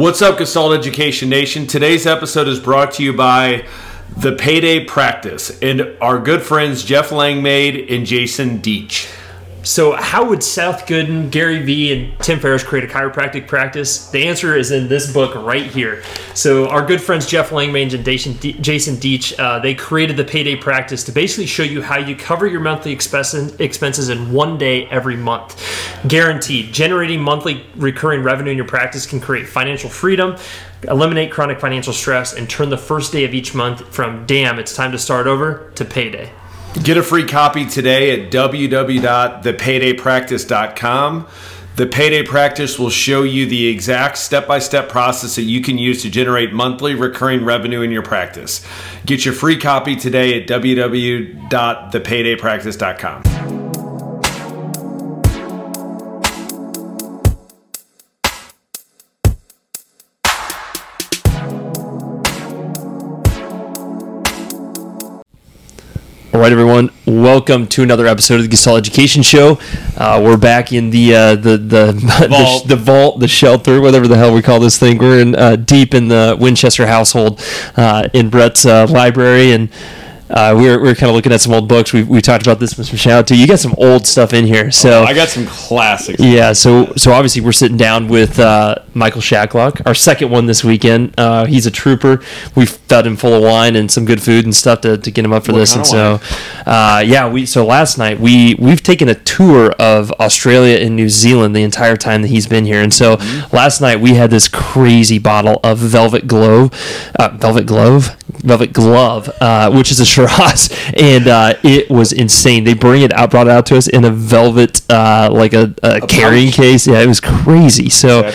What's up, Gestalt Education Nation? Today's episode is brought to you by the Payday Practice and our good friends Jeff Langmaid and Jason Deitch. So, how would Seth Godin, Gary Vee, and Tim Ferriss create a chiropractic practice? The answer is in this book right here. So, our good friends Jeff Langmaid and Jason Deitch, uh, they created the Payday Practice to basically show you how you cover your monthly expenses in one day every month. Guaranteed. Generating monthly recurring revenue in your practice can create financial freedom, eliminate chronic financial stress, and turn the first day of each month from damn, it's time to start over to payday. Get a free copy today at www.thepaydaypractice.com. The Payday Practice will show you the exact step by step process that you can use to generate monthly recurring revenue in your practice. Get your free copy today at www.thepaydaypractice.com. All right, everyone. Welcome to another episode of the Gestalt Education Show. Uh, we're back in the uh, the the vault. the, the vault, the shelter, whatever the hell we call this thing. We're in uh, deep in the Winchester household uh, in Brett's uh, library, and uh, we, were, we were kind of looking at some old books. We, we talked about this with some shout out to you. Got some old stuff in here. So oh, I got some classics. Yeah. So so obviously we're sitting down with uh, Michael Shacklock, our second one this weekend. Uh, he's a trooper. We fed him full of wine and some good food and stuff to, to get him up for what this. And so uh, yeah, we so last night we we've taken a tour of Australia and New Zealand the entire time that he's been here. And so mm-hmm. last night we had this crazy bottle of Velvet Glove, uh, Velvet Glove, Velvet Glove, uh, which is a Shiraz, and uh, it was insane. They bring it out, brought it out to us in a velvet, uh, like a, a, a carrying pouch. case. Yeah, it was crazy. So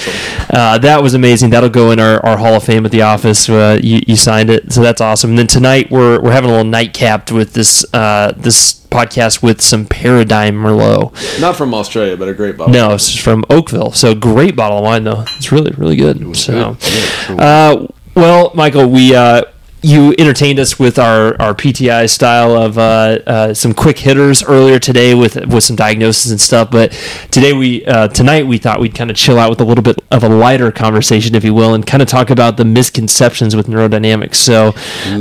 uh, that was amazing. That'll go in our, our Hall of Fame at the office. Uh, you, you, signed it, so that's awesome. And then tonight we're, we're having a little nightcap with this uh, this podcast with some Paradigm Merlot. Not from Australia, but a great bottle. No, it's from Oakville. So great bottle of wine though. It's really really good. So. Yeah, well, Michael, we you entertained us with our, our PTI style of uh, uh, some quick hitters earlier today with with some diagnosis and stuff. But today we uh, tonight we thought we'd kind of chill out with a little bit of a lighter conversation, if you will, and kind of talk about the misconceptions with neurodynamics. So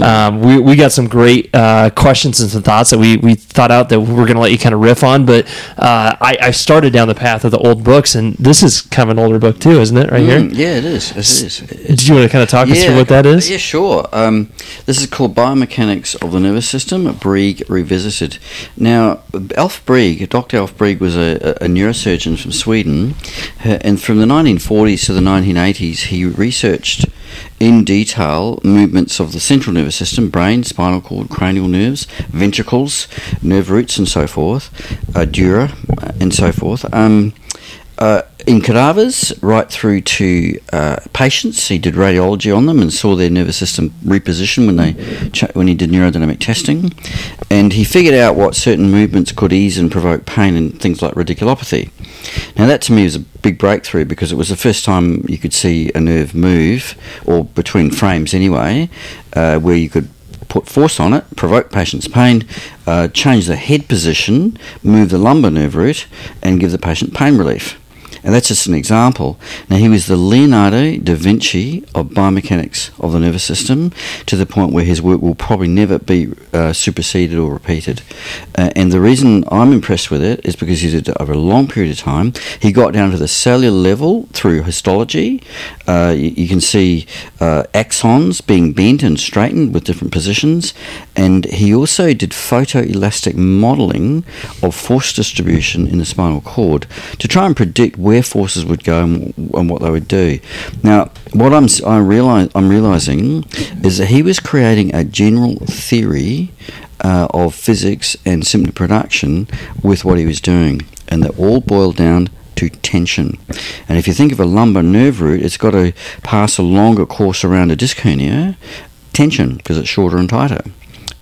um, we, we got some great uh, questions and some thoughts that we, we thought out that we're going to let you kind of riff on. But uh, I, I started down the path of the old books, and this is kind of an older book too, isn't it? Right mm, here. Yeah, it is. It is. Did you want to kind of talk yeah, us through what that is? Yeah, sure. Um, this is called Biomechanics of the Nervous System, Breig Revisited. Now, Alf Breig, Dr. Alf Breig was a, a neurosurgeon from Sweden, and from the 1940s to the 1980s, he researched in detail movements of the central nervous system, brain, spinal cord, cranial nerves, ventricles, nerve roots, and so forth, uh, dura, and so forth. Um, uh, in cadavers right through to uh, patients. He did radiology on them and saw their nervous system reposition when they when he did neurodynamic testing, and he figured out what certain movements could ease and provoke pain in things like radiculopathy. Now that to me was a big breakthrough because it was the first time you could see a nerve move, or between frames anyway, uh, where you could put force on it, provoke patient's pain, uh, change the head position, move the lumbar nerve root, and give the patient pain relief. And that's just an example. Now, he was the Leonardo da Vinci of biomechanics of the nervous system to the point where his work will probably never be uh, superseded or repeated. Uh, and the reason I'm impressed with it is because he did it over a long period of time. He got down to the cellular level through histology. Uh, you, you, can see uh, axons being bent and straightened with different positions. And he also did photoelastic modeling of force distribution in the spinal cord to try and predict where where forces would go and, and what they would do. Now, what I'm I realize I'm realizing is that he was creating a general theory uh, of physics and symptom production with what he was doing, and that all boiled down to tension. And if you think of a lumbar nerve root, it's got to pass a longer course around a disc hernia, tension, because it's shorter and tighter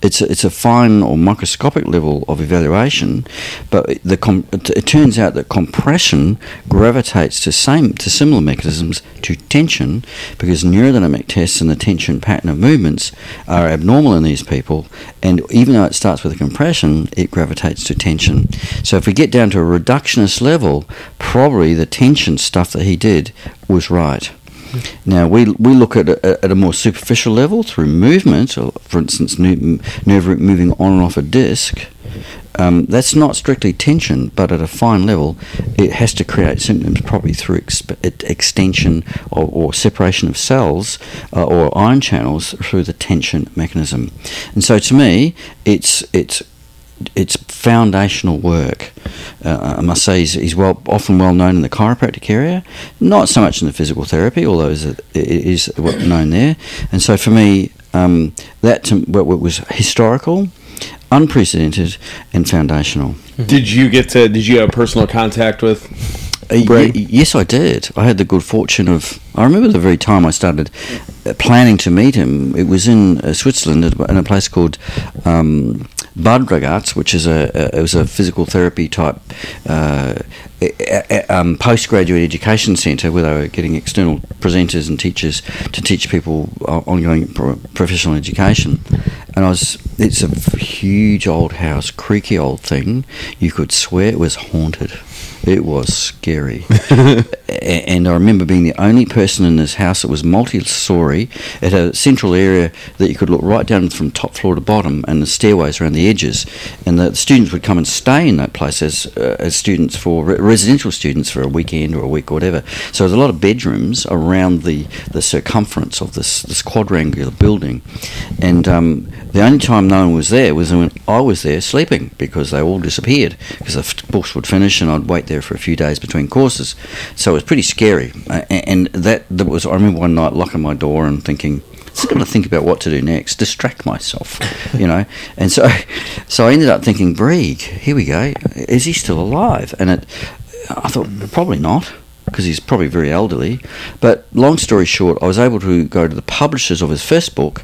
it's a, it's a fine or microscopic level of evaluation, but the com- it turns out that compression gravitates to same to similar mechanisms to tension because neurodynamic tests and the tension pattern of movements are abnormal in these people, and even though it starts with a compression, it gravitates to tension. So if we get down to a reductionist level, probably the tension stuff that he did was right. Now we we look at a, at a more superficial level through movement, or for instance, nerve root moving on and off a disc. Um, that's not strictly tension, but at a fine level, it has to create symptoms probably through exp- extension or, or separation of cells uh, or ion channels through the tension mechanism. And so, to me, it's it's it's foundational work. Uh, I must say he's, he's well often well known in the chiropractic area, not so much in the physical therapy, although it is known there. And so for me, um, that to, what was historical, unprecedented, and foundational. Did you get to? Did you have personal contact with? Uh, y- yes, I did. I had the good fortune of. I remember the very time I started uh, planning to meet him. It was in uh, Switzerland, in a place called um, Bad Ragaz, which is a, a, it was a physical therapy type uh, um, postgraduate education centre where they were getting external presenters and teachers to teach people ongoing pro- professional education. And I was, it's a huge old house, creaky old thing. You could swear it was haunted. It was scary. and I remember being the only person in this house that was multi story. It had a central area that you could look right down from top floor to bottom, and the stairways around the edges. And the students would come and stay in that place as, uh, as students for re- residential students for a weekend or a week or whatever. So there's a lot of bedrooms around the, the circumference of this, this quadrangular building. And um, the only time no one was there was when I was there sleeping because they all disappeared because the books would finish and I'd wait there for a few days between courses. So it was pretty scary. Uh, and that, that was, I remember one night locking my door and thinking, I'm going to think about what to do next, distract myself, you know. And so, so I ended up thinking, Breig, here we go. Is he still alive? And it, I thought probably not because he's probably very elderly. But long story short, I was able to go to the publishers of his first book,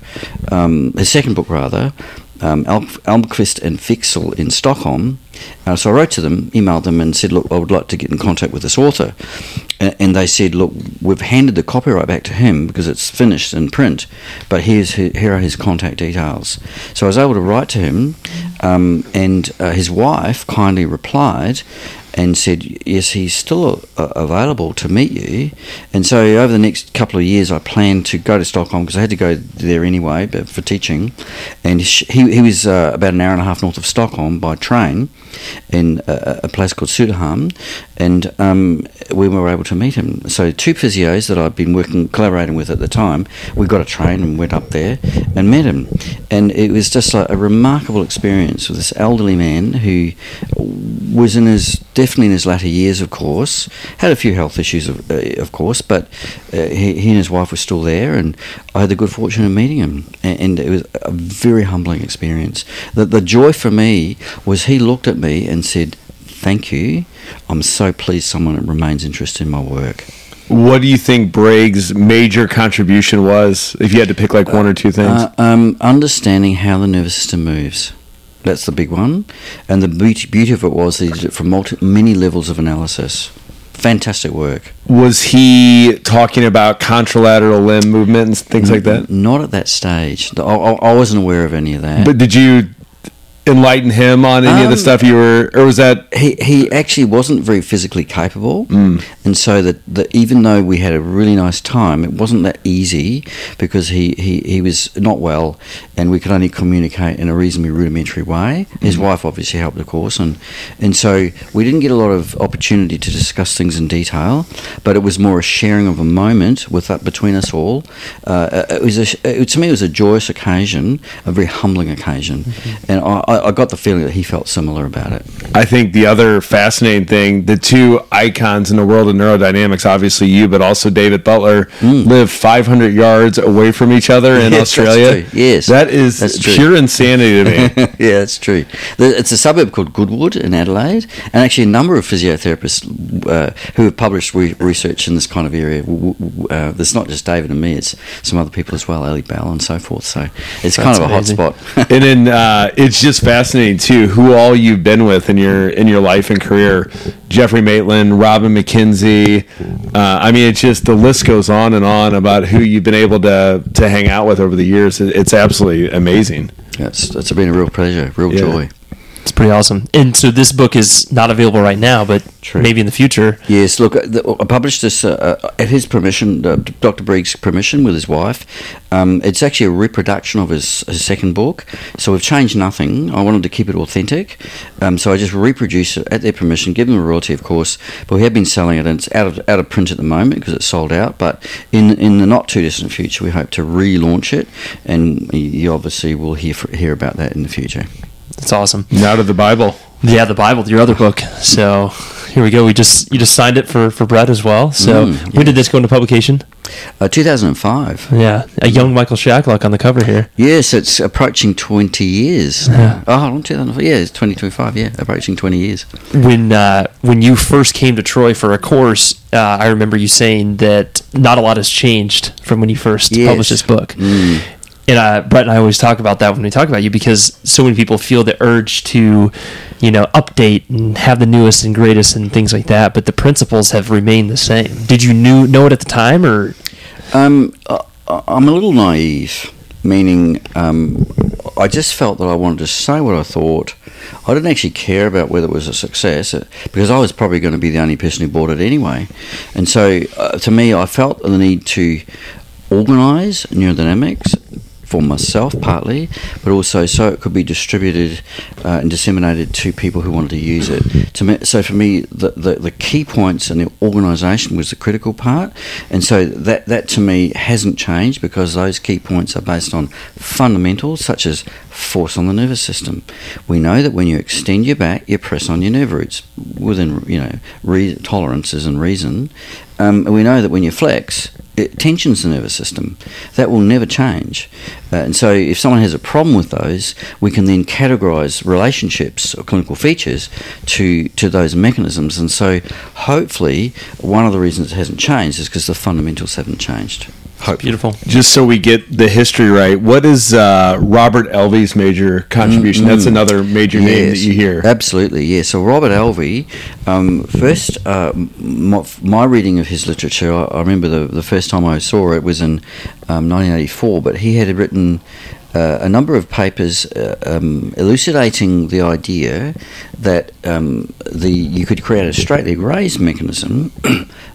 um, his second book rather, um, Al- and Fixel in Stockholm. Uh, so I wrote to them, emailed them, and said, "Look, I would like to get in contact with this author." And they said, "Look, we've handed the copyright back to him because it's finished in print, but here's here are his contact details." So I was able to write to him, um, and uh, his wife kindly replied and said, Yes, he's still available to meet you. And so over the next couple of years, I planned to go to Stockholm because I had to go there anyway for teaching. And he, he was uh, about an hour and a half north of Stockholm by train in a, a place called Söderhamn. And um, we were able to meet him. So two physios that I'd been working, collaborating with at the time, we got a train and went up there and met him. And it was just a remarkable experience with this elderly man who was in his definitely in his latter years, of course, had a few health issues, of, uh, of course, but uh, he, he, and his wife were still there, and I had the good fortune of meeting him, and, and it was a very humbling experience. The, the joy for me was he looked at me and said, "Thank you. I'm so pleased someone remains interested in my work." What do you think Breig's major contribution was, if you had to pick like one or two things? Uh, um, understanding how the nervous system moves. That's the big one. And the beauty, of it was that he did it from multi, many levels of analysis. Fantastic work. Was he talking about contralateral limb movement and things like that? Not at that stage. I, I, wasn't aware of any of that. But did you enlighten him on any um, of the um, stuff you were, or was that he? He actually wasn't very physically capable, mm. and so that, that even though we had a really nice time, it wasn't that easy because he, he, he was not well, and we could only communicate in a reasonably rudimentary way. His mm. wife obviously helped, of course, and and so we didn't get a lot of opportunity to discuss things in detail, but it was more a sharing of a moment with that between us all. Uh, it was a, it, to me, it was a joyous occasion, a very humbling occasion, mm-hmm. and I I, got the feeling that he felt similar about it. I think the other fascinating thing, the two icons in the world of neurodynamics, obviously you, but also David Butler, mm. live 500 yards away from each other in yes, Australia. Yes, that is that's pure insanity to me. yeah, that's true. It's a suburb called Goodwood in Adelaide, and actually a number of physiotherapists uh, who have published re- research in this kind of area. Uh, there's not just David and me; it's some other people as well, Ellie Bell and so forth. So it's that's kind of a hot spot. and then uh, it's just fascinating too who all you've been with in your in your life and career. Geoffrey Maitland, Robin McKenzie. Uh, I mean, it's just the list goes on and on about who you've been able to to hang out with over the years. It's absolutely amazing. It's it's been a real pleasure, real yeah. joy. It's pretty awesome. And so this book is not available right now, but True. maybe in the future. Yes, look, uh, I published this uh, uh, at his permission, uh, Dr. Breig's permission with his wife. Um, it's actually a reproduction of his, his second book, so we've changed nothing. I wanted to keep it authentic, um, so I just reproduced it at their permission, give them a royalty, of course, but we have been selling it and it's out of, out of print at the moment because it's sold out, but in, in the not too distant future, we hope to relaunch it, and you obviously will hear, hear about that in the future. It's awesome. Now to the Bible. Yeah, the Bible, your other book. So here we go. We just you just signed it for for Brett as well. So Mm, when did this go into publication? Uh, 2005. Yeah, a young Michael Shacklock on the cover here. Yes, it's approaching 20 years. Yeah. Oh, hold on, 2005. Yeah, it's 2025. Yeah, approaching 20 years. When uh, when you first came to Troy for a course, uh, I remember you saying that not a lot has changed from when you first Yes. published this book. Mm. And uh, Brett and I always talk about that when we talk about you because so many people feel the urge to, you know, update and have the newest and greatest and things like that, but the principles have remained the same. Did you knew know it at the time, or Um, I, I'm a little naive, meaning um, I just felt that I wanted to say what I thought. I didn't actually care about whether it was a success uh, because I was probably going to be the only person who bought it anyway. And so, uh, to me, I felt the need to organise neurodynamics for myself partly, but also so it could be distributed uh, and disseminated to people who wanted to use it. To me, so for me, the, the, the key points and the organisation was the critical part, and so that that to me hasn't changed because those key points are based on fundamentals such as force on the nervous system. We know that when you extend your back, you press on your nerve roots within you know re- tolerances and reason. Um, we know that when you flex, it tensions the nervous system. That will never change. Uh, and so, if someone has a problem with those, we can then categorize relationships or clinical features to, to those mechanisms. And so, hopefully, one of the reasons it hasn't changed is because the fundamentals haven't changed. Hope. beautiful? Just so we get the history right, what is uh, Robert Elvey's major contribution? That's another major name that you hear. Absolutely, yeah. So Robert Elvey, um, first, uh, my, my reading of his literature, I, I remember the, the first time I saw it was in um, 1984, but he had written uh, a number of papers uh, um, elucidating the idea that um, the you could create a straight leg raise mechanism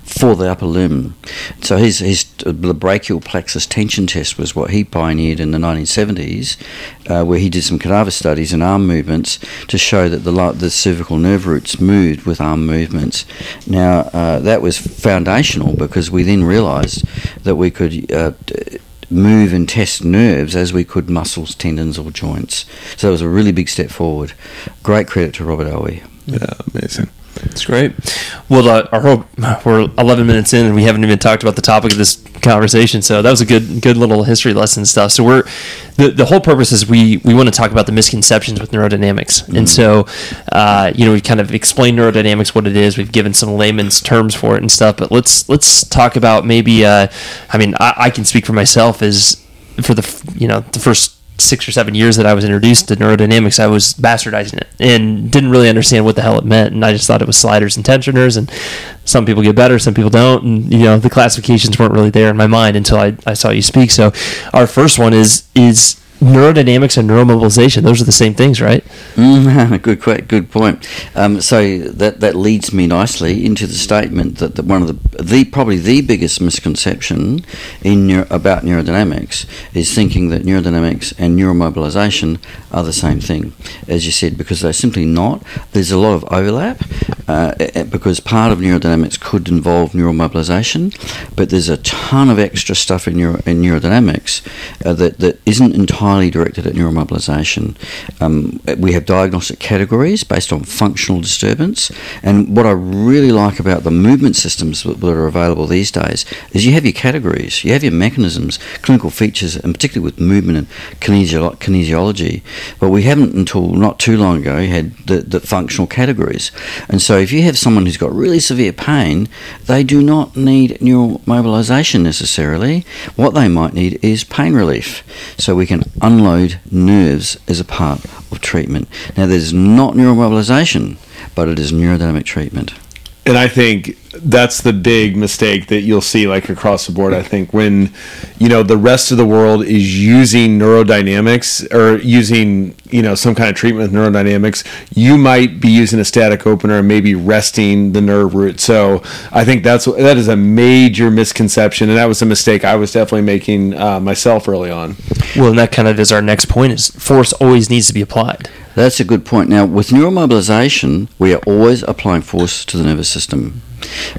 for the upper limb. So his, his the brachial plexus tension test was what he pioneered in the 1970s, uh, where he did some cadaver studies and arm movements to show that the the cervical nerve roots moved with arm movements. Now uh, that was foundational because we then realised that we could. Uh, move and test nerves as we could muscles, tendons, or joints. So it was a really big step forward. Great credit to Robert Elvey. Yeah, amazing. It's great. Well, uh, our hope we're 11 minutes in and we haven't even talked about the topic of this conversation. So that was a good, good little history lesson stuff. So we're the, the whole purpose is we we want to talk about the misconceptions with neurodynamics, and so uh, you know we kind of explained neurodynamics what it is. We've given some layman's terms for it and stuff. But let's let's talk about maybe. Uh, I mean, I, I can speak for myself as for the you know the first six or seven years that I was introduced to neurodynamics, I was bastardizing it and didn't really understand what the hell it meant. And I just thought it was sliders and tensioners, and some people get better, some people don't. And you know, the classifications weren't really there in my mind until I, I saw you speak. So, our first one is is neurodynamics and neuromobilization. Those are the same things, right? Mm, good, good point. Um, so that that leads me nicely into the statement that, one of the the probably the biggest misconception in neur- about neurodynamics is thinking that neurodynamics and neuromobilization are the same thing, as you said, because they're simply not. There's a lot of overlap uh, because part of neurodynamics could involve neuromobilization, but there's a ton of extra stuff in, neuro- in neurodynamics uh, that, that isn't entirely directed at neuromobilization. Um, we have diagnostic categories based on functional disturbance, and what I really like about the movement systems that, are available these days is you have your categories, you have your mechanisms, clinical features, and particularly with movement and kinesiolo- kinesiology. But we haven't until not too long ago had the, the functional categories, and so if you have someone who's got really severe pain, they do not need neuromobilization necessarily. What they might need is pain relief, so we can unload nerves as a part of treatment. Now, there's not neuromobilization, but it is neurodynamic treatment. And I think that's the big mistake that you'll see like across the board. I think when you know the rest of the world is using neurodynamics or using you know some kind of treatment with neurodynamics, you might be using a static opener and maybe resting the nerve root. So I think that's that is a major misconception, and that was a mistake I was definitely making uh, myself early on. Well, and that kind of is our next point: is force always needs to be applied. That's a good point. Now, with neuromobilization, we are always applying force to the nervous system.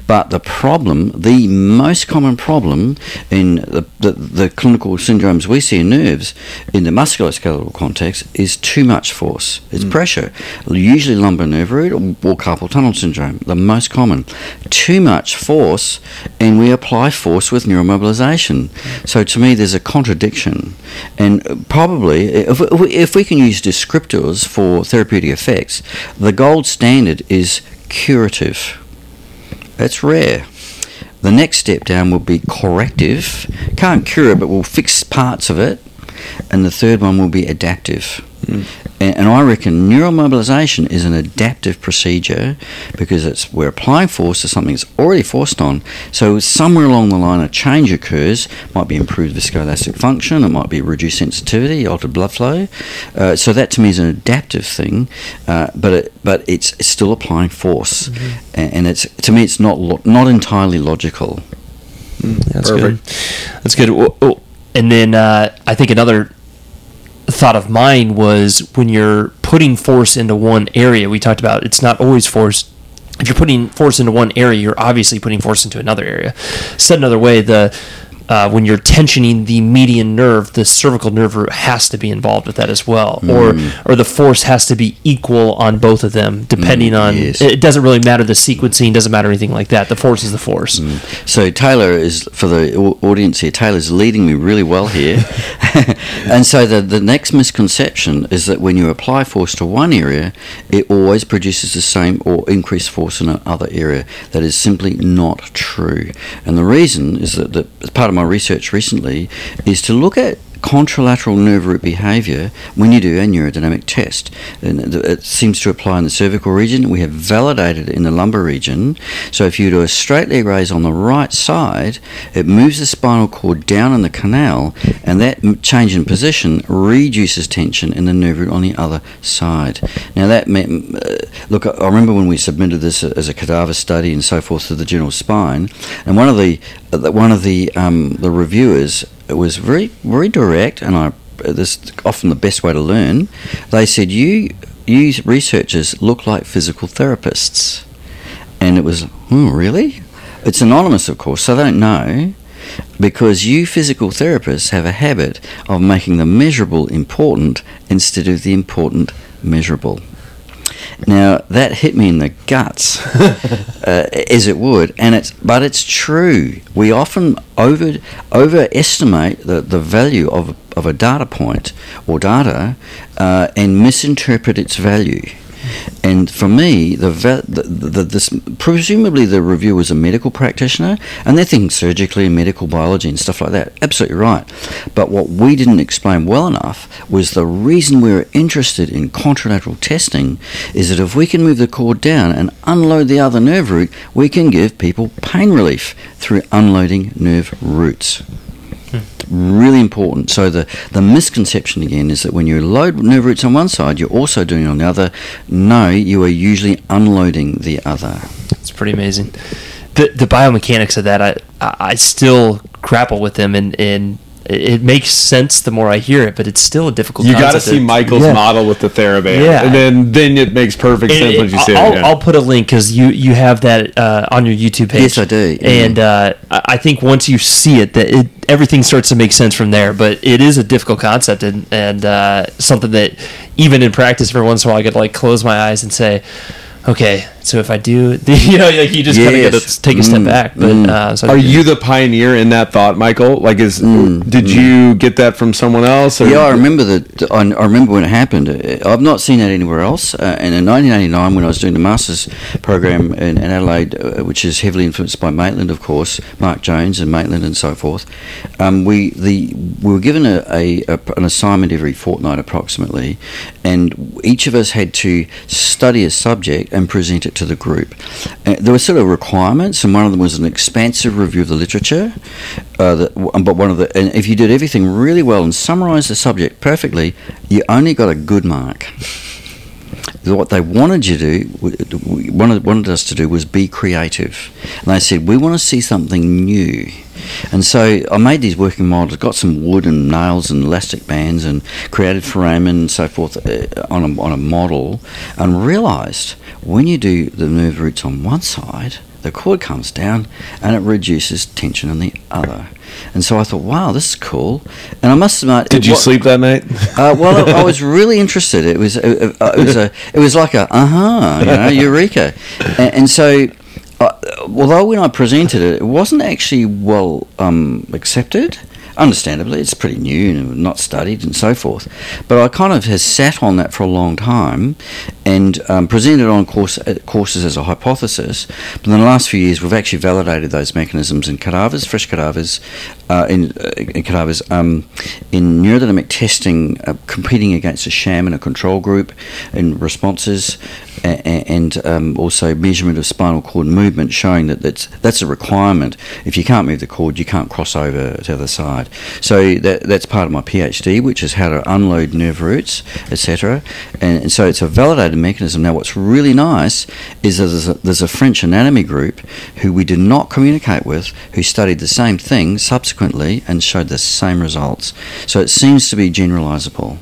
But the problem, the most common problem in the, the, the, clinical syndromes we see in nerves in the musculoskeletal context is too much force. It's mm. pressure. Usually lumbar nerve root or, or carpal tunnel syndrome, the most common. Too much force, and we apply force with neuromobilization. So to me, there's a contradiction. And probably, if, if we can use descriptors for therapeutic effects, the gold standard is curative. That's rare. The next step down will be corrective. Can't cure it, but we'll fix parts of it. And the third one will be adaptive. Mm. And, and, I reckon neuromobilization is an adaptive procedure because it's we're applying force to something that's already forced on. So somewhere along the line, a change occurs. Might be improved viscoelastic function. It might be reduced sensitivity, altered blood flow. Uh, so that to me is an adaptive thing, uh, but it, but it's, it's, still applying force, mm-hmm. and, and, it's to me it's not lo- not entirely logical. Mm, that's Perfect. good. That's good. Oh. And then uh, I think another thought of mine was when you're putting force into one area, we talked about it's not always force. If you're putting force into one area, you're obviously putting force into another area. Said another way, the uh, when you're tensioning the median nerve, the cervical nerve root has to be involved with that as well, mm. or or the force has to be equal on both of them, depending mm, on. Yes. It doesn't really matter the sequencing, doesn't matter anything like that. The force is the force. Mm. So Taylor is for the audience here. Taylor's leading me really well here, and so the the next misconception is that when you apply force to one area, it always produces the same or increased force in another area. That is simply not true, and the reason is that, that part of my research recently is to look at contralateral nerve root behavior when you do a neurodynamic test. And it seems to apply in the cervical region. We have validated it in the lumbar region. So if you do a straight leg raise on the right side, it moves the spinal cord down in the canal, and that change in position reduces tension in the nerve root on the other side. Now that meant, uh, look, I remember when we submitted this as a cadaver study and so forth to the Journal Spine, and one of the uh, one of the um, the reviewers it was very very direct, and I this is often the best way to learn. They said you you researchers look like physical therapists, and it was hmm, really. It's anonymous, of course, so they don't know because you physical therapists have a habit of making the measurable important instead of the important measurable. Now that hit me in the guts, uh, as it would, and it's but it's true. We often over overestimate the, the value of of a data point or data uh, and misinterpret its value. And for me, the, the, the, this, presumably the reviewer was a medical practitioner, and they're thinking surgically and medical biology and stuff like that. Absolutely right. But what we didn't explain well enough was the reason we were interested in contralateral testing is that if we can move the cord down and unload the other nerve root, we can give people pain relief through unloading nerve roots. Really important. So the, the misconception again is that when you load nerve roots on one side, you're also doing it on the other. No, you are usually unloading the other. It's pretty amazing. The the biomechanics of that, I I still grapple with them, and and it makes sense the more I hear it, but it's still a difficult. Concept. You got to see Michael's yeah. model with the TheraBand, yeah, and then then it makes perfect sense it, when you say I'll, it. Yeah. I'll put a link because you you have that uh, on your YouTube page. Yes, I do. Yeah. And uh, I think once you see it, that it, everything starts to make sense from there. But it is a difficult concept and and uh, something that even in practice, every once in a while, I could like close my eyes and say okay, so if I do, you know, like you just yes. kind of got to take a step mm. back. But mm. uh, so are you the pioneer in that thought, Michael? Like, is mm. did mm. you get that from someone else? yeah, I remember that. I, I, remember when it happened. I've not seen that anywhere else. Uh, and in 1989, when I was doing the masters program in, in Adelaide, uh, which is heavily influenced by Maitland, of course, Mark Jones and Maitland and so forth, um, we the we were given a, a, a an assignment every fortnight approximately, and each of us had to study a subject and present it to the group. Uh, there were sort of requirements, and one of them was an expansive review of the literature. Uh, but one of the, and if you did everything really well and summarised the subject perfectly, you only got a good mark. What they wanted you to do, wanted, wanted us to do, was be creative. And they said, we want to see something new. And so I made these working models, got some wood and nails and elastic bands, and created foramen and so forth uh, on a, on a model, and realised when you do the nerve roots on one side, the cord comes down and it reduces tension on the other. And so I thought, wow, this is cool. And I must admit, did you sleep that night? Uh, well, I, I, was really interested. It was it, it was a it was like a uh huh, you know, eureka. And, and so although when I presented it, it wasn't actually well um, accepted. Understandably, it's pretty new and not studied and so forth. But I kind of has sat on that for a long time and um, presented on course, uh, courses as a hypothesis. But in the last few years, we've actually validated those mechanisms in cadavers, fresh cadavers, uh, in, uh, in, cadavers, um, in neurodynamic testing, uh, competing against a sham and a control group in responses, and um, also measurement of spinal cord movement, showing that that's that's a requirement. If you can't move the cord, you can't cross over to the other side. So that, that's part of my PhD, which is how to unload nerve roots, etc. And, and, so it's a validated mechanism. Now, what's really nice is that there's a, there's a French anatomy group who we did not communicate with, who studied the same thing subsequently and showed the same results. So it seems to be generalizable.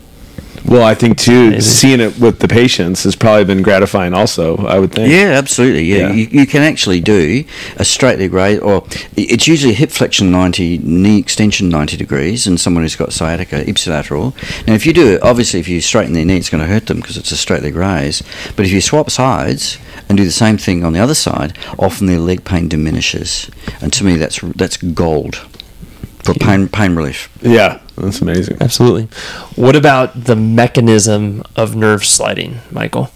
Well, I think too, Maybe. seeing it with the patients has probably been gratifying. Also, I would think. Yeah, absolutely. Yeah, yeah. You, you, can actually do a straight leg raise, or it's usually hip flexion ninety, knee extension ninety degrees, and someone who's got sciatica ipsilateral. Now, if you do it, obviously, if you straighten their knee, it's going to hurt them because it's a straight leg raise. But if you swap sides and do the same thing on the other side, often their leg pain diminishes, and to me, that's that's gold for pain pain relief. Yeah, that's amazing. Absolutely. What about the mechanism of nerve sliding, Michael?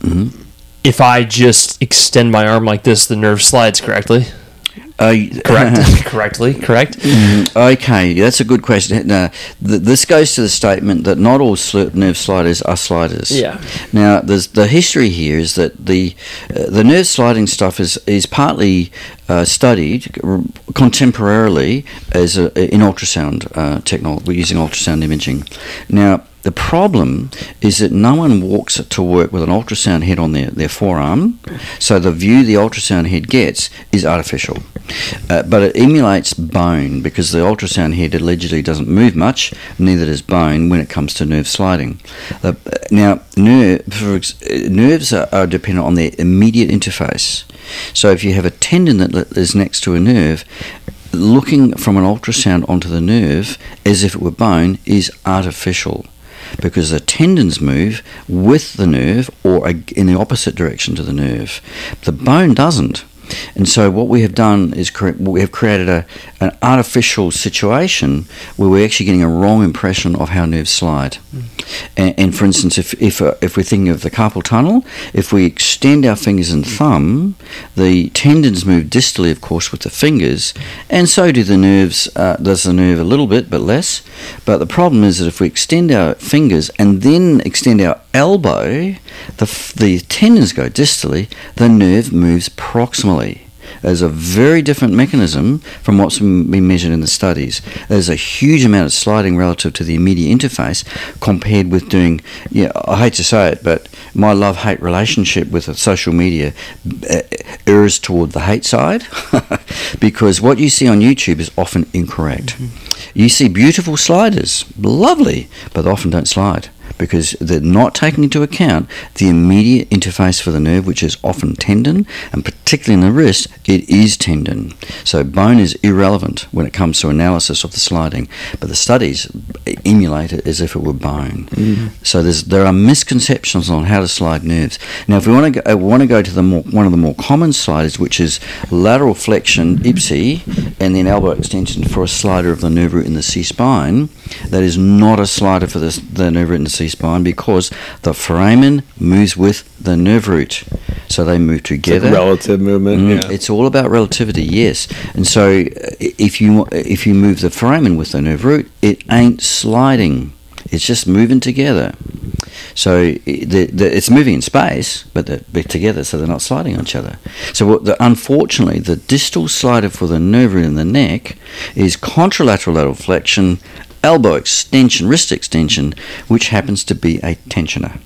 Mm-hmm. If I just extend my arm like this, the nerve slides correctly. Uh, correct. correctly. Correct. Mm, okay, that's a good question. Now, th- this goes to the statement that not all sl- nerve sliders are sliders. Yeah. Now, there's the history here is that the uh, the nerve sliding stuff is is partly uh, studied contemporarily as a, in ultrasound uh, technology. We're using ultrasound imaging. Now, the problem is that no one walks to work with an ultrasound head on their, their forearm, so the view the ultrasound head gets is artificial. Uh, but it emulates bone because the ultrasound head allegedly doesn't move much, neither does bone when it comes to nerve sliding. Uh, now, nerve, nerves are, are dependent on their immediate interface. So if you have a tendon that is next to a nerve, looking from an ultrasound onto the nerve as if it were bone is artificial because the tendons move with the nerve or in the opposite direction to the nerve. The bone doesn't. And so what we have done is cre- we have created a, an artificial situation where we're actually getting a wrong impression of how nerves slide. Mm. And, and, for instance, if, if, uh, if we're thinking of the carpal tunnel, if we extend our fingers and thumb, the tendons move distally, of course, with the fingers, and so do the nerves. Uh, does the nerve a little bit, but less. But the problem is that if we extend our fingers and then extend our elbow, the, the tendons go distally, the nerve moves proximally is a very different mechanism from what's been measured in the studies. There's a huge amount of sliding relative to the immediate interface compared with doing, yeah, I hate to say it, but my love hate relationship with social media uh, errs toward the hate side because what you see on YouTube is often incorrect. Mm-hmm. You see beautiful sliders, lovely, but they often don't slide because they're not taking into account the immediate interface for the nerve, which is often tendon, and particularly in the wrist, it is tendon. So bone is irrelevant when it comes to analysis of the sliding, but the studies emulate it as if it were bone. Mm-hmm. So there are misconceptions on how to slide nerves. Now, if we want to go, uh, want to go to the more, one of the more common sliders, which is lateral flexion, IPSY, and then elbow extension for a slider of the nerve root in the C spine, that is not a slider for the, the nerve root in the C spine because the foramen moves with the nerve root. So they move together. Like relative movement. Mm, yeah. It's all about relativity, yes. And so uh, if you if you move the foramen with the nerve root, it ain't sliding. It's just moving together. So the, the, it's moving in space, but they're together, so they're not sliding on each other. So the, unfortunately, the distal slider for the nerve in the neck is contralateral lateral flexion, elbow extension, wrist extension, which happens to be a tensioner.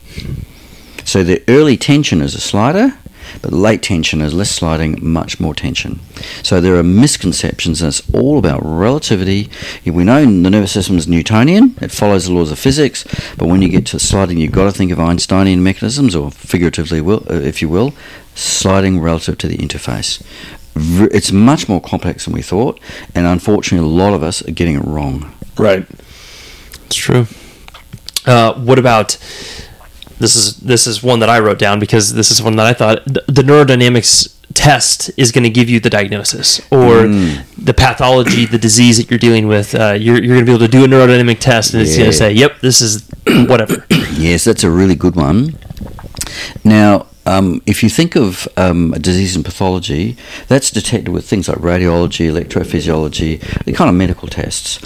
So the early tension is a slider, but late tension is less sliding, much more tension. So there are misconceptions, and it's all about relativity. We know the nervous system is Newtonian, it follows the laws of physics, but when you get to sliding, you've got to think of Einsteinian mechanisms, or figuratively, will, uh, if you will, sliding relative to the interface. It's much more complex than we thought, and unfortunately, a lot of us are getting it wrong. Right. It's true. Uh, what about this is this is one that I wrote down because this is one that I thought the, the neurodynamics test is going to give you the diagnosis or mm. the pathology, the disease that you're dealing with. Uh, you're you're going to be able to do a neurodynamic test and it's going to say, "Yep, this is whatever." yes, that's a really good one. Now, um, if you think of um, a disease and pathology, that's detected with things like radiology, electrophysiology, the kind of medical tests.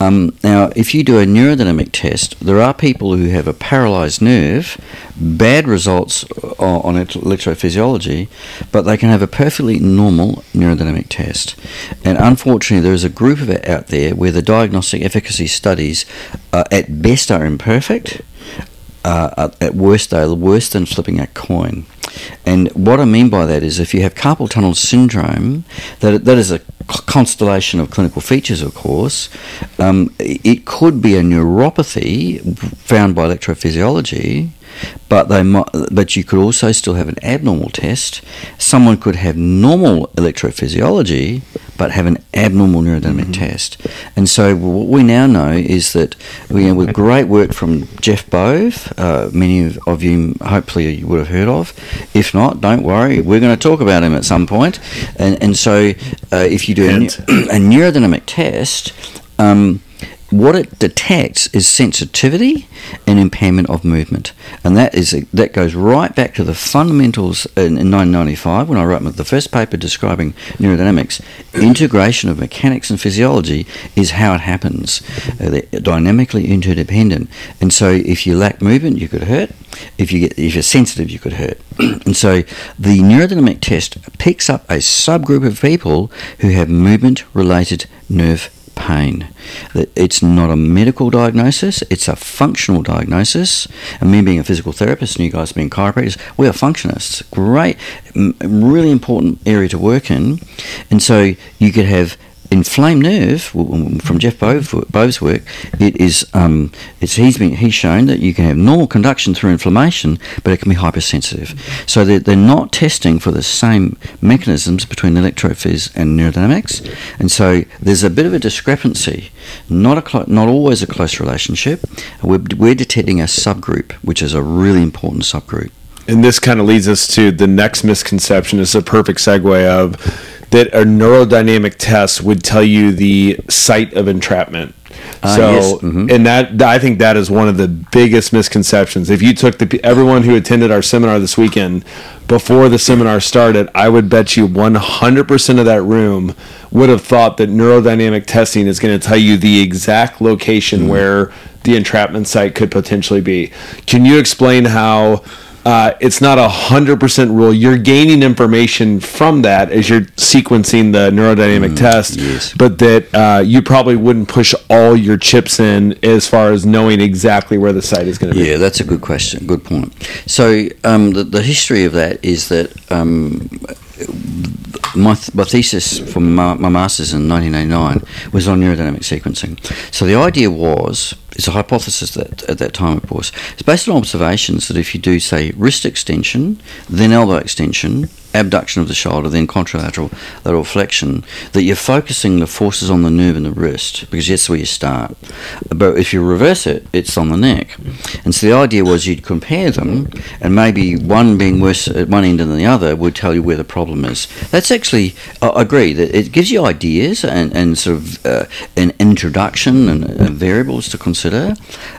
Um, now, if you do a neurodynamic test, there are people who have a paralyzed nerve, bad results on electrophysiology, but they can have a perfectly normal neurodynamic test. And unfortunately, there is a group of it out there where the diagnostic efficacy studies, uh, at best, are imperfect uh, at worst are worse than flipping a coin. And what I mean by that is if you have carpal tunnel syndrome, that, that is a constellation of clinical features, of course. Um, it could be a neuropathy found by electrophysiology, but they might, but you could also still have an abnormal test. Someone could have normal electrophysiology, but have an abnormal neurodynamic mm-hmm. test. And so what we now know is that you know, with great work from Geoff Bove, uh, many of you hopefully you would have heard of. If not, don't worry, we're going to talk about him at some point. And and so uh, if you do a, a neurodynamic test. Um, what it detects is sensitivity and impairment of movement, and that is that goes right back to the fundamentals in, in 1995 when I wrote the first paper describing neurodynamics. Integration of mechanics and physiology is how it happens. Uh, they're dynamically interdependent, and so if you lack movement, you could hurt. If you get if you're sensitive, you could hurt. and so the neurodynamic test picks up a subgroup of people who have movement-related nerve pain. It's not a medical diagnosis, it's a functional diagnosis. And me being a physical therapist and you guys being chiropractors, we are functionists. Great, really important area to work in. And so you could have inflamed nerve from Geoff Bove's work, it is um, it's he's been he's shown that you can have normal conduction through inflammation, but it can be hypersensitive. So they're, they're not testing for the same mechanisms between electrophys and neurodynamics, and so there's a bit of a discrepancy. Not a clo- not always a close relationship. We're, we're detecting a subgroup, which is a really important subgroup. And this kind of leads us to the next misconception. It's a perfect segue of that a neurodynamic test would tell you the site of entrapment. Uh, so, yes. mm-hmm. and that I think that is one of the biggest misconceptions. If you took the everyone who attended our seminar this weekend before the seminar started, I would bet you 100% of that room would have thought that neurodynamic testing is going to tell you the exact location mm-hmm. where the entrapment site could potentially be. Can you explain how? Uh, it's not a hundred percent rule. You're gaining information from that as you're sequencing the neurodynamic mm, test, yes. but that uh, you probably wouldn't push all your chips in as far as knowing exactly where the site is going to be. Yeah, that's a good question. Good point. So um, the, the history of that is that um, my, th- my thesis for my, my master's in 1989 was on neurodynamic sequencing. So the idea was, it's a hypothesis that at that time, of course, it's based on observations that if you do, say, wrist extension, then elbow extension, abduction of the shoulder, then contralateral lateral flexion, that you're focusing the forces on the nerve in the wrist because that's where you start. But if you reverse it, it's on the neck. And so the idea was you'd compare them, and maybe one being worse at one end than the other would tell you where the problem is. That's actually, I agree, that it gives you ideas and, and sort of uh, an introduction and, variables to consider.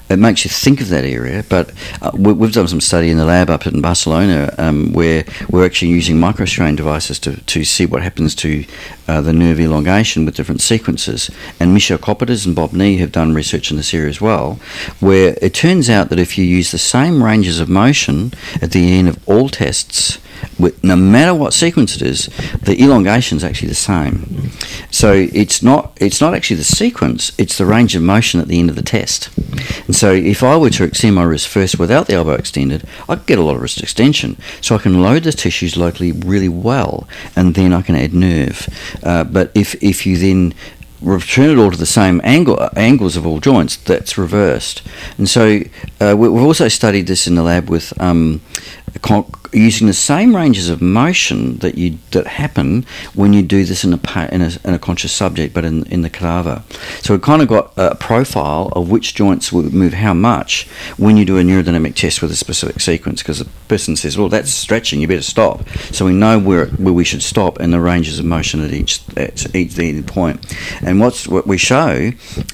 it makes you think of that area. But uh, we, we've done some study in the lab up in Barcelona um, where we're actually using microstrain devices to, to see what happens to uh, the nerve elongation with different sequences. And Michel Coppieters and Bob Nee have done research in this area as well, where it turns out that if you use the same ranges of motion at the end of all tests, with, no matter what sequence it is, the elongation is actually the same. So it's not it's not actually the sequence; it's the range of motion at the end of the test. And so if I were to extend my wrist first without the elbow extended, I could get a lot of wrist extension. So I can load the tissues locally really well, and then I can add nerve. Uh, but if if you then return it all to the same angle angles of all joints, that's reversed. And so uh, we, have also studied this in the lab with um, using the same ranges of motion that you that happen when you do this in a in a, in a conscious subject, but in in the cadaver. So we kind of got a profile of which joints will move how much when you do a neurodynamic test with a specific sequence. Because the person says, "Well, that's stretching. You better stop." So we know where where we should stop and the ranges of motion at each at each point. And what's what we show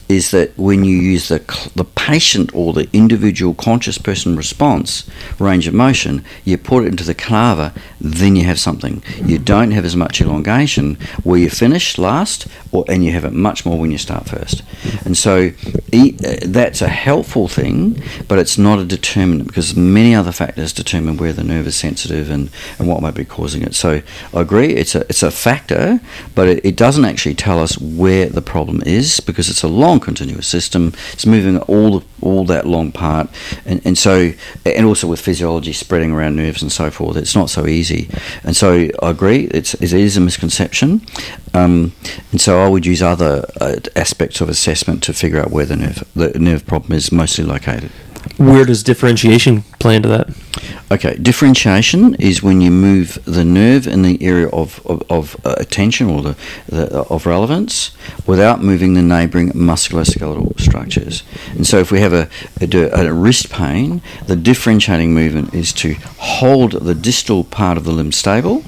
is that when you use the the patient or the individual conscious person response range of motion, you put it into the cadaver, then you have something. You don't have as much elongation where you finish last, or and you have it much more when you start first. And so that's a helpful thing, but it's not a determinant because many other factors determine where the nerve is sensitive and, and what might be causing it. So I agree, it's a it's a factor, but it, it doesn't actually tell us where the problem is because it's a long continuous system. It's moving all all that long part, and, and so and also with physiology spreading around nerves and so forth, it's not so easy. And so I agree, it's it is a misconception, um, and so I would use other uh, aspects of assessment to figure out where the nerve the nerve problem is mostly located. Where does differentiation play into that? Okay, differentiation is when you move the nerve in the area of, of, of uh, attention or the, the, of relevance without moving the neighbouring musculoskeletal structures. And so if we have a, a, a, wrist pain, the differentiating movement is to hold the distal part of the limb stable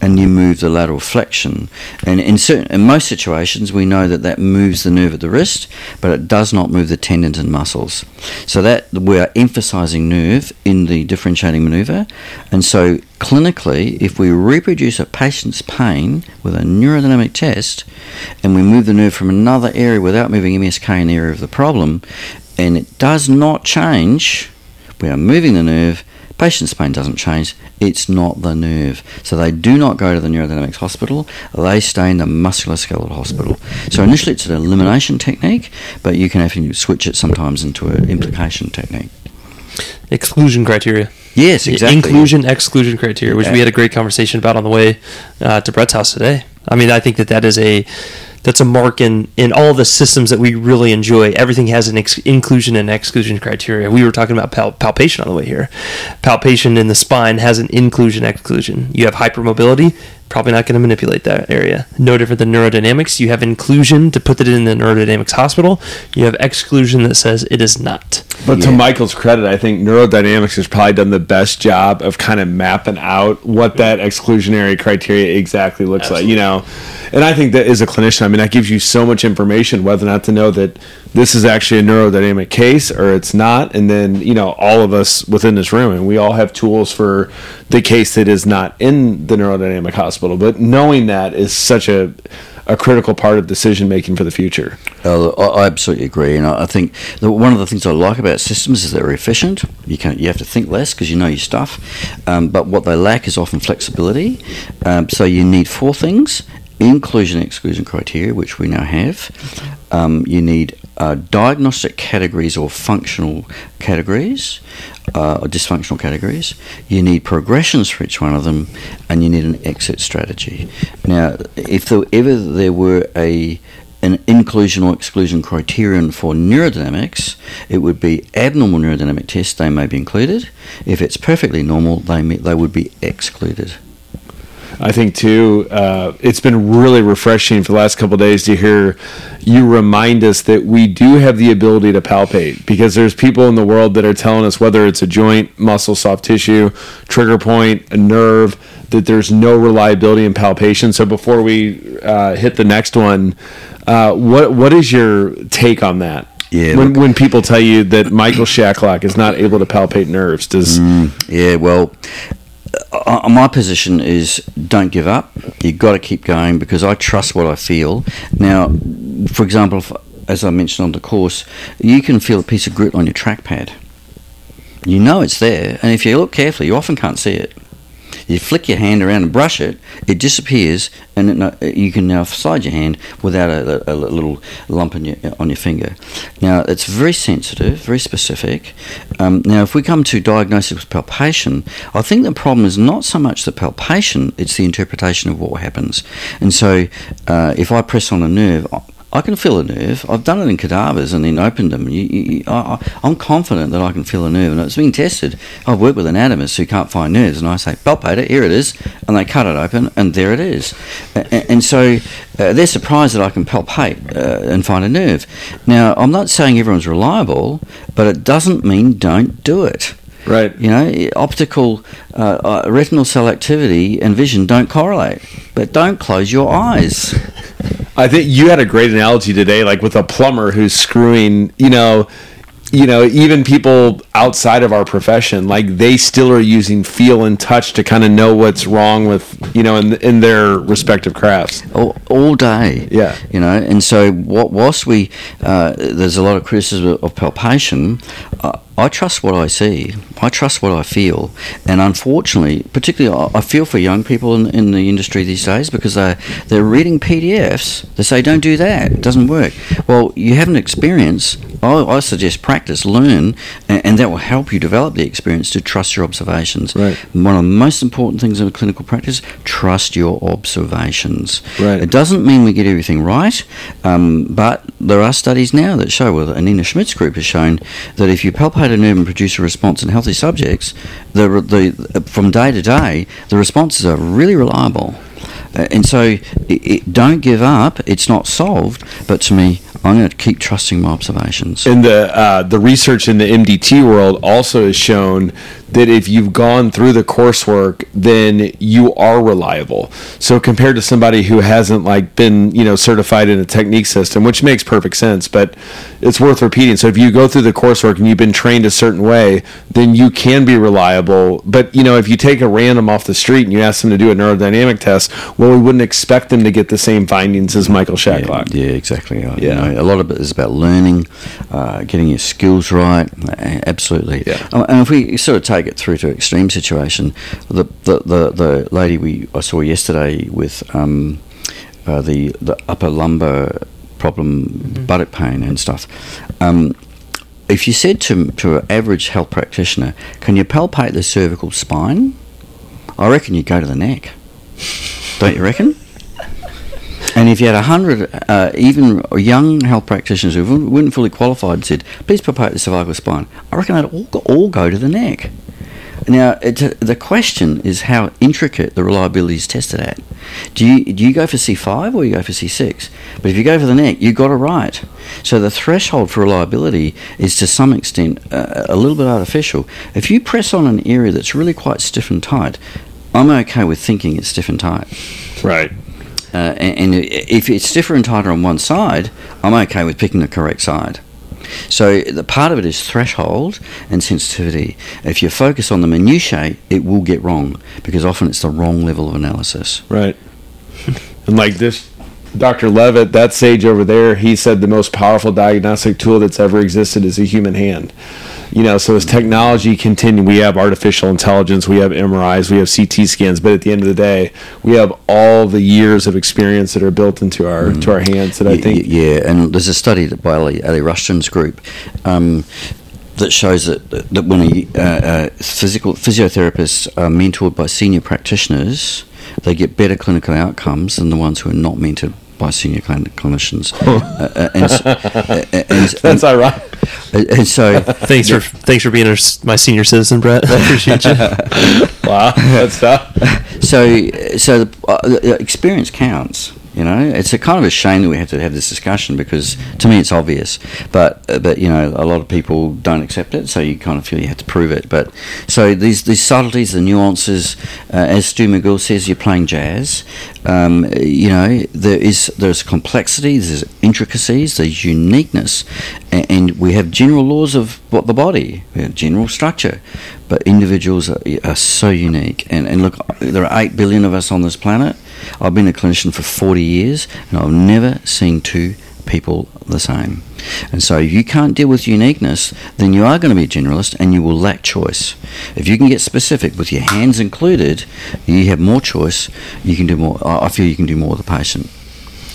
and you move the lateral flexion. And in, certain, in most situations, we know that that moves the nerve at the wrist, but it does not move the tendons and muscles. So that we are emphasizing nerve in the differentiating maneuver. And so clinically, if we reproduce a patient's pain with a neurodynamic test and we move the nerve from another area without moving MSK in the area of the problem, and it does not change, we are moving the nerve Patient's pain doesn't change, it's not the nerve. So they do not go to the neurodynamics hospital, they stay in the musculoskeletal hospital. So initially it's an elimination technique, but you can actually switch it sometimes into an implication technique. Exclusion criteria. Yes, exactly. Inclusion, exclusion criteria, which yeah. we had a great conversation about on the way uh, to Brett's house today. I mean, I think that that is a that's a mark in in all the systems that we really enjoy. Everything has an ex- inclusion and exclusion criteria. We were talking about pal- palpation on the way here. Palpation in the spine has an inclusion exclusion. You have hypermobility, probably not going to manipulate that area. No different than neurodynamics. You have inclusion to put it in the neurodynamics hospital. You have exclusion that says it is not. But yeah. to Michael's credit, I think neurodynamics has probably done the best job of kind of mapping out what that exclusionary criteria exactly looks Absolutely. like. You know, and I think that as a clinician, I mean, that gives you so much information whether or not to know that this is actually a neurodynamic case or it's not. And then, you know, all of us within this room, and we all have tools for the case that is not in the neurodynamic hospital. But knowing that is such a a critical part of decision making for the future. Uh, I absolutely agree, and I think one of the things I like about systems is they're efficient. You can you have to think less because you know your stuff, um, but what they lack is often flexibility. Um, so you need four things: inclusion exclusion criteria, which we now have. Um, you need uh, diagnostic categories or functional categories uh, or dysfunctional categories. You need progressions for each one of them, and you need an exit strategy. Now, if there, ever there were a an inclusion or exclusion criterion for neurodynamics, it would be abnormal neurodynamic tests, they may be included. If it's perfectly normal, they, may, they would be excluded. I think too, uh, it's been really refreshing for the last couple days to hear you remind us that we do have the ability to palpate because there's people in the world that are telling us whether it's a joint, muscle, soft tissue, trigger point, a nerve, that there's no reliability in palpation. So before we uh, hit the next one, uh, what what is your take on that? Yeah, When look- when people tell you that Michael Shacklock is not able to palpate nerves, does Yeah, well, uh, my position is don't give up. You've got to keep going because I trust what I feel. Now, for example, if, as I mentioned on the course, you can feel a piece of grit on your trackpad. You know it's there, and if you look carefully, you often can't see it. You flick your hand around and brush it, it disappears, and it, you can now slide your hand without a, a, a little lump on your, on your finger. Now, it's very sensitive, very specific. Um, now, if we come to diagnosis with palpation, I think the problem is not so much the palpation, it's the interpretation of what happens. And so, uh, if I press on a nerve, I- can feel a nerve. I've done it in cadavers and then opened them. You, you, I, I'm confident that I can feel a nerve, and it's been tested. I've worked with anatomists who can't find nerves, and I say, palpate it, here it is, and they cut it open, and there it is. A- And, so uh, they're surprised that I can palpate uh, and find a nerve. Now, I'm not saying everyone's reliable, but it doesn't mean don't do it. Right? You know, optical uh, uh, retinal cell activity and vision don't correlate, but don't close your eyes. I think you had a great analogy today, like with a plumber who's screwing, you know, you know, even people outside of our profession, like they still are using feel and touch to kind of know what's wrong with, you know, in in their respective crafts. all, all day. Yeah. You know, and so what, whilst we, uh, there's a lot of criticism of palpation, uh, I trust what I see. I trust what I feel. And unfortunately, particularly, I, feel for young people in, in the industry these days because they're, they're reading PDFs. They say, don't do that. It doesn't work. Well, you have an experience. I, I suggest practice, learn, and, and that will help you develop the experience to trust your observations. Right. One of the most important things in clinical practice, trust your observations. Right. It doesn't mean we get everything right, um, but there are studies now that show, well, Annina Schmid's group has shown that if you palpate nerve and produce a response in healthy subjects, the, the, from day to day, the responses are really reliable. Uh, and so it, it, don't give up. It's not solved, but to me, I'm going to keep trusting my observations. And the uh, the research in the MDT world also has shown that if you've gone through the coursework, then you are reliable. So compared to somebody who hasn't like been you know certified in a technique system, which makes perfect sense, but it's worth repeating. So if you go through the coursework and you've been trained a certain way, then you can be reliable. But you know if you take a random off the street and you ask them to do a neurodynamic test, well, we wouldn't expect them to get the same findings as Michael Shacklock. Yeah, yeah, exactly. I- you Yeah. know, a lot of it is about learning, uh, getting your skills right. Absolutely. Yeah. Um, and if we sort of take it through to extreme situation, the the, the, the lady we I saw yesterday with um, uh, the the upper lumbar problem, buttock pain and stuff. Um, if you said to to an average health practitioner, "Can you palpate the cervical spine?" I reckon you'd go to the neck. Don't you reckon? And if you had a hundred, uh, even young health practitioners who weren't- fully qualified, and said, "Please palpate the cervical spine," I reckon they'd all go, all go to the neck. Now, it, the question is how intricate the reliability is tested at. Do you do you go for C five or you go for C six? But if you go for the neck, you've got it right. So the threshold for reliability is to some extent uh, a little bit artificial. If you press on an area that's really quite stiff and tight, I'm okay with thinking it's stiff and tight. Right. Uh, and, and if it's stiffer and tighter on one side, I'm okay with picking the correct side. So the part of it is threshold and sensitivity. If you focus on the minutiae, it will get wrong because often it's the wrong level of analysis. Right. and like this, Dr. Levitt, that sage over there, he said the most powerful diagnostic tool that's ever existed is a human hand. You know, so as technology continue, we have artificial intelligence, we have MRIs, we have CT scans, but at the end of the day, we have all the years of experience that are built into our to our hands that I Y- think y- yeah, and there's a study that by Ali, Ali Rushton's group um, that shows that, that when a uh, uh, physical physiotherapists are mentored by senior practitioners, they get better clinical outcomes than the ones who are not mentored by senior clin- clinicians. Uh, uh, and, s- uh, and, and, that's ironic. and, and so Thanks for thanks for being our, my senior citizen, Brett. I appreciate you. Wow, that's tough. so so the, uh, the experience counts You know, it's a kind of a shame that we have to have this discussion because to me it's obvious, but uh, but you know a lot of people don't accept it, so you kind of feel you have to prove it. But so these these subtleties, the nuances, uh, as Stu McGill says, you're playing jazz. Um, you know, there is there's complexity, there's intricacies, there's uniqueness, and, and we have general laws of what the body, general structure, but individuals are, are so unique. And and look, there are eight billion of us on this planet I've been a clinician for 40 years and I've never seen two people the same. And so if you can't deal with uniqueness, then you are going to be a generalist and you will lack choice. If you can get specific with your hands included, you have more choice, you can do more I feel you can do more with the patient.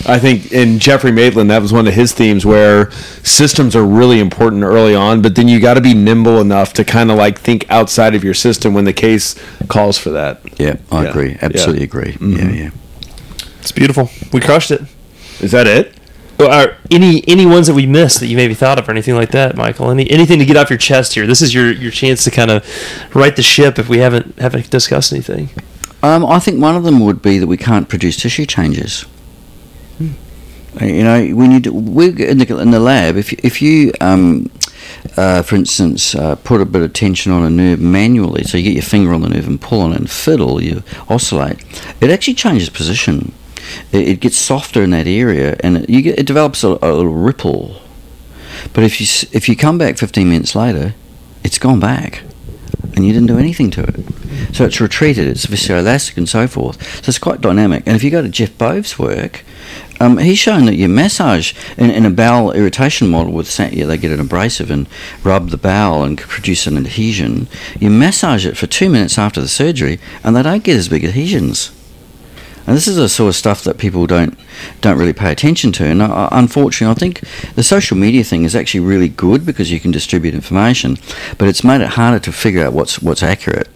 I think in Geoffrey Maitland, that was one of his themes where systems are really important early on, but then you got to be nimble enough to kind of like think outside of your system when the case calls for that. Yeah, I yeah. agree. Absolutely yeah. agree. Mm-hmm. Yeah, yeah. It's beautiful. We crushed it. Is that it? Are any any ones that we missed that you maybe thought of or anything like that, Michael? Any anything to get off your chest here? This is your, your chance to kind of right the ship if we haven't haven't discussed anything. Um, I think one of them would be that we can't produce tissue changes. Hmm. You know, when you do, we in the in the lab, if if you um, uh, for instance, uh, put a bit of tension on a nerve manually, so you get your finger on the nerve and pull on it and fiddle, you oscillate, it actually changes position. It, it gets softer in that area and it, you get, it develops a, a, little ripple. But if you, if you come back 15 minutes later, it's gone back and you didn't do anything to it. So it's retreated, it's viscoelastic and so forth. So it's quite dynamic. And if you go to Geoff Bove's work, um, he's shown that you massage in, in, a bowel irritation model with yeah, they get an abrasive and rub the bowel and produce an adhesion. You massage it for two minutes after the surgery, and they don't get as big adhesions. And this is the sort of stuff that people don't don't really pay attention to. And uh, unfortunately, I think the social media thing is actually really good because you can distribute information, but it's made it harder to figure out what's what's accurate.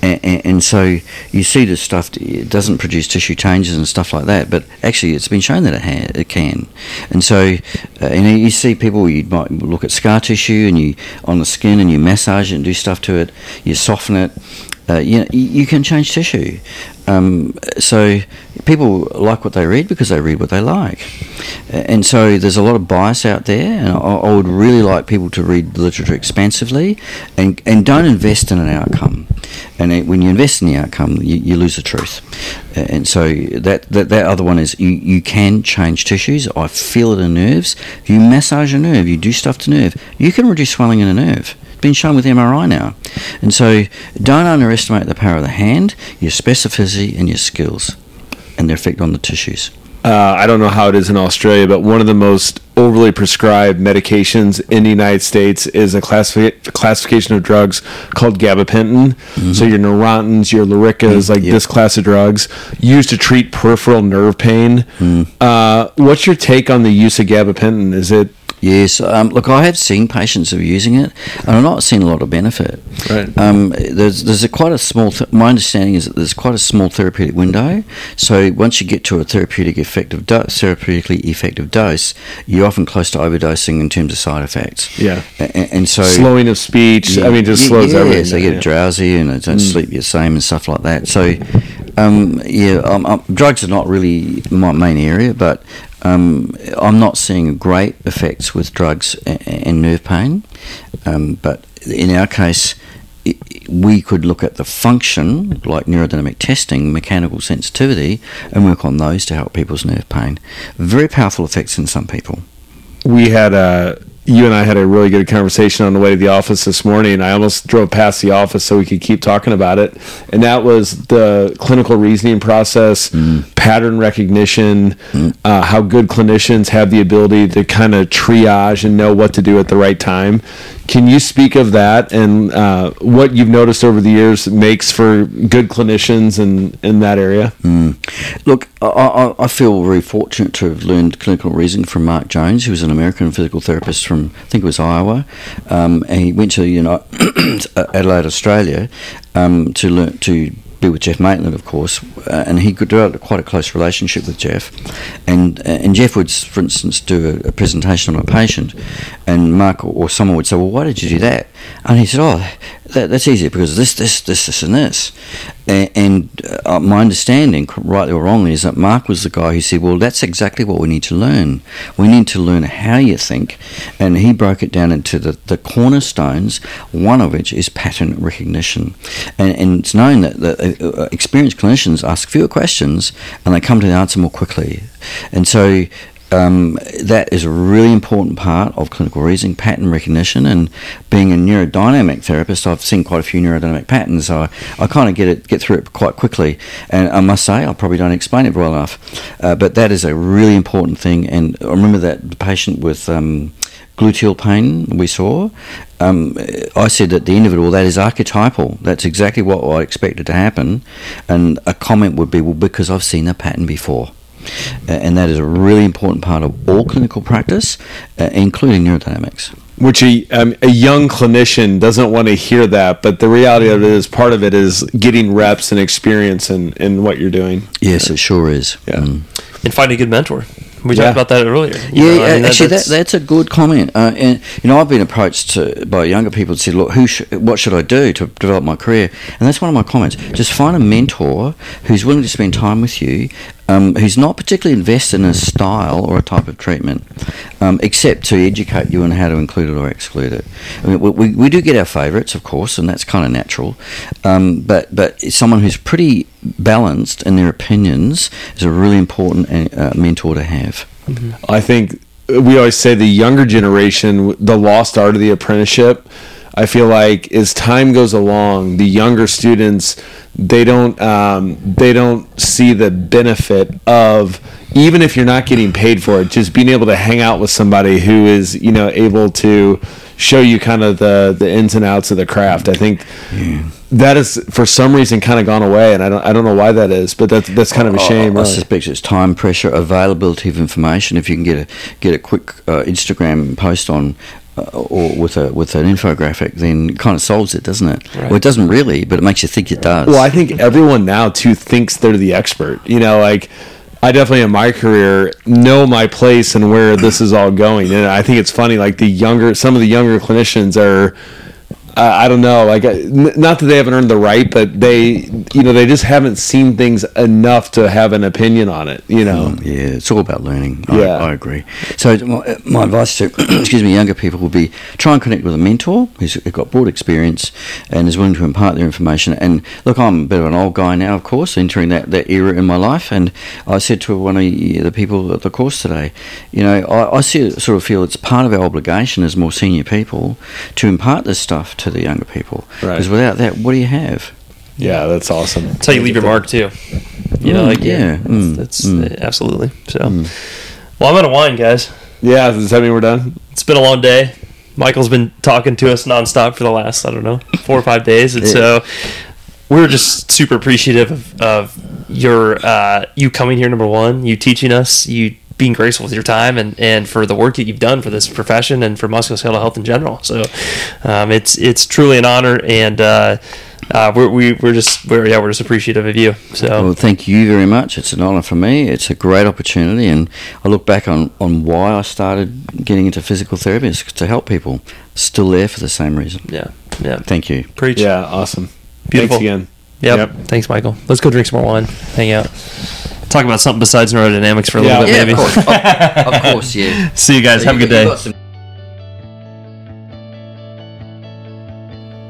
And, and, and, so you see this stuff it doesn't produce tissue changes and stuff like that but actually it's been shown that it, ha- it can and so uh, you see people you might look at scar tissue and you on the skin and you massage it and do stuff to it you soften it uh, you, know, you can change tissue. Um, so people like what they read because they read what they like. And so there's a lot of bias out there, and I, I would really like people to read the literature expansively and, and don't invest in an outcome. And it, when you invest in the outcome, you, you lose the truth. And so that, that, that other one is you, you can change tissues. I feel it in nerves. You massage a nerve, you do stuff to nerve, you can reduce swelling in a nerve been shown with MRI now. And so don't underestimate the power of the hand, your specificity, and your skills and their effect on the tissues. Uh, I don't know how it is in Australia, but one of the most overly prescribed medications in the United States is a classifi- classification of drugs called gabapentin. Mm-hmm. So your Neurontins, your Lyricas, like yep. this class of drugs, used to treat peripheral nerve pain. Mm. Uh, what's your take on the use of gabapentin? Is it Yes, um, look, I have seen patients who are using it, and I'm not seeing a lot of benefit. Right. Um, there's there's a quite a small. Th- my understanding is that there's quite a small therapeutic window. So once you get to a therapeutic effective do- therapeutically effective dose, you're often close to overdosing in terms of side effects. Yeah. And, and so slowing of speech. Yeah, I mean, just yeah, slows yeah, everything. Yeah, so you get yeah. drowsy and don't mm. sleep the same and stuff like that. So. Um, yeah, um, um, drugs are not really my main area, but um, I'm not seeing great effects with drugs and, nerve pain, um, but in our case, we could look at the function, like neurodynamic testing, mechanical sensitivity, and work on those to help people's nerve pain. Very powerful effects in some people. We had a you and I had a really good conversation on the way to the office this morning. I almost drove past the office so we could keep talking about it. And that was the clinical reasoning process, mm. pattern recognition, mm. uh, how good clinicians have the ability to kind of triage and know what to do at the right time. Can you speak of that and uh, what you've noticed over the years makes for good clinicians in, in that area? Mm. Look, I, I, feel very fortunate to have learned clinical reasoning from Mark Jones, who was an American physical therapist from, I think it was Iowa. Um, and he went to you know, Adelaide, Australia um, to learn to be with Geoff Maitland, of course, uh, and he developed quite a close relationship with Geoff. And uh, and Geoff would, for instance, do a, a, presentation on a patient, and Mark or someone would say, "Well, why did you do that?" And he said, "Oh, that, that's easy because this, this, this, this, and this. And, and uh, my understanding, rightly or wrongly, is that Mark was the guy who said, "Well, that's exactly what we need to learn. We need to learn how you think." And he broke it down into the, the cornerstones. One of which is pattern recognition, and, and it's known that, that uh, experienced clinicians ask fewer questions and they come to the answer more quickly. And so um, that is a really important part of clinical reasoning, pattern recognition, and being a neurodynamic therapist, I've seen quite a few neurodynamic patterns, so I, I kind of get it, get through it quite quickly. And I must say, I probably don't explain it well enough, uh, but that is a really important thing. And I remember that the patient with um, gluteal pain we saw, um, I said at the end of it all, that is archetypal. That's exactly what I expected to happen. And a comment would be, well, because I've seen the pattern before and that is a really important part of all clinical practice, uh, including neurodynamics. Which a, um, a young clinician doesn't want to hear that, but the reality of it is part of it is getting reps and experience in, in what you're doing. Yes, it sure is. Yeah. Mm. And finding a good mentor. We Yeah. talked about that earlier. Yeah, know, I mean, actually, that, that's- that's a good comment. Uh, and you know, I've been approached to, by younger people that said, "Look, who sh- what should I do to develop my career?" And that's one of my comments. Just find a mentor who's willing to spend time with you, um, who's not particularly invested in a style or a type of treatment, um, except to educate you on how to include it or exclude it. I mean, we, we, we do get our favourites, of course, and that's kind of natural. Um, but but someone who's pretty balanced in their opinions is a really important uh, mentor to have. I think we always say the younger generation, the lost art of the apprenticeship. I feel like as time goes along, the younger students they don't um, they don't see the benefit of even if you're not getting paid for it, just being able to hang out with somebody who is you know able to show you kind of the the ins and outs of the craft. I think that is for some reason kind of gone away, and I don't I don't know why that is, but that's that's kind of a shame. I, I really. suspect it's time pressure, availability of information. If you can get a get a quick uh, Instagram post on. Uh, or with a with an infographic, then it kind of solves it, doesn't it? Right. Well, it doesn't really, but it makes you think it does. Well, I think everyone now too thinks they're the expert. You know, like I definitely in my career know my place and where this is all going. And I think it's funny, like the younger, some of the younger clinicians are. Uh, I don't know, like not that they haven't earned the right, but they, you know, they just haven't seen things enough to have an opinion on it. You know, Yeah, it's all about learning. Yeah. I, I agree. So my, my advice to excuse me younger people would be try and connect with a mentor who's got broad experience and is willing to impart their information. And look, I'm a bit of an old guy now, of course, entering that, that era in my life. And I said to one of the people at the course today, you know, I, I see, sort of feel it's part of our obligation as more senior people to impart this stuff to the younger people. Right. Because without that, what do you have? yeah, that's awesome. That's how you leave your mark too. You know, Mm, like yeah, that's, mm, that's mm. uh, absolutely. So, well, I'm out of wine, guys. Yeah, does that mean we're done? It's been a long day. Michael's been talking to us nonstop for the last I don't know four or five days, and Yeah. so we're just super appreciative of, of your uh, you coming here. Number one, you teaching us, you being graceful with your time, and, and for the work that you've done for this profession and for musculoskeletal health in general. So um, it's it's truly an honor, and uh, uh, we're we, we're just we're yeah we're just appreciative of you. So Well, thank you very much. It's an honour for me. It's a great opportunity, and I look back on, on why I started getting into physical therapy is to help people. Still there for the same reason. yeah yeah Thank you. preach. Yeah, awesome. Beautiful. Thanks again. Yep. Yep. Thanks, Michael. Let's go drink some more wine. Hang out. Talk about something besides neurodynamics for a Yeah. little bit, Yeah, maybe. of course. of, of course, yeah. See you guys. Have a good day. Some-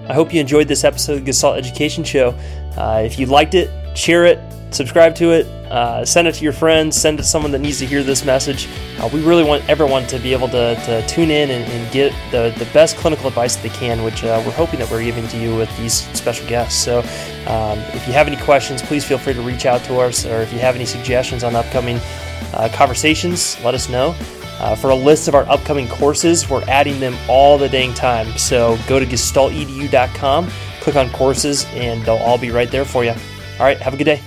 I hope you enjoyed this episode of the Gestalt Education Show. Uh, if you liked it, share it, subscribe to it, uh, send it to your friends, send it to someone that needs to hear this message. Uh, we really want everyone to be able to, to tune in and, and get the, the best clinical advice that they can, which uh, we're hoping that we're giving to you with these special guests. So um, if you have any questions, please feel free to reach out to us, or if you have any suggestions on upcoming uh, conversations, let us know. Uh, for a list of our upcoming courses, we're adding them all the dang time. So go to gestaltedu.com, click on courses, and they'll all be right there for you. All right, have a good day.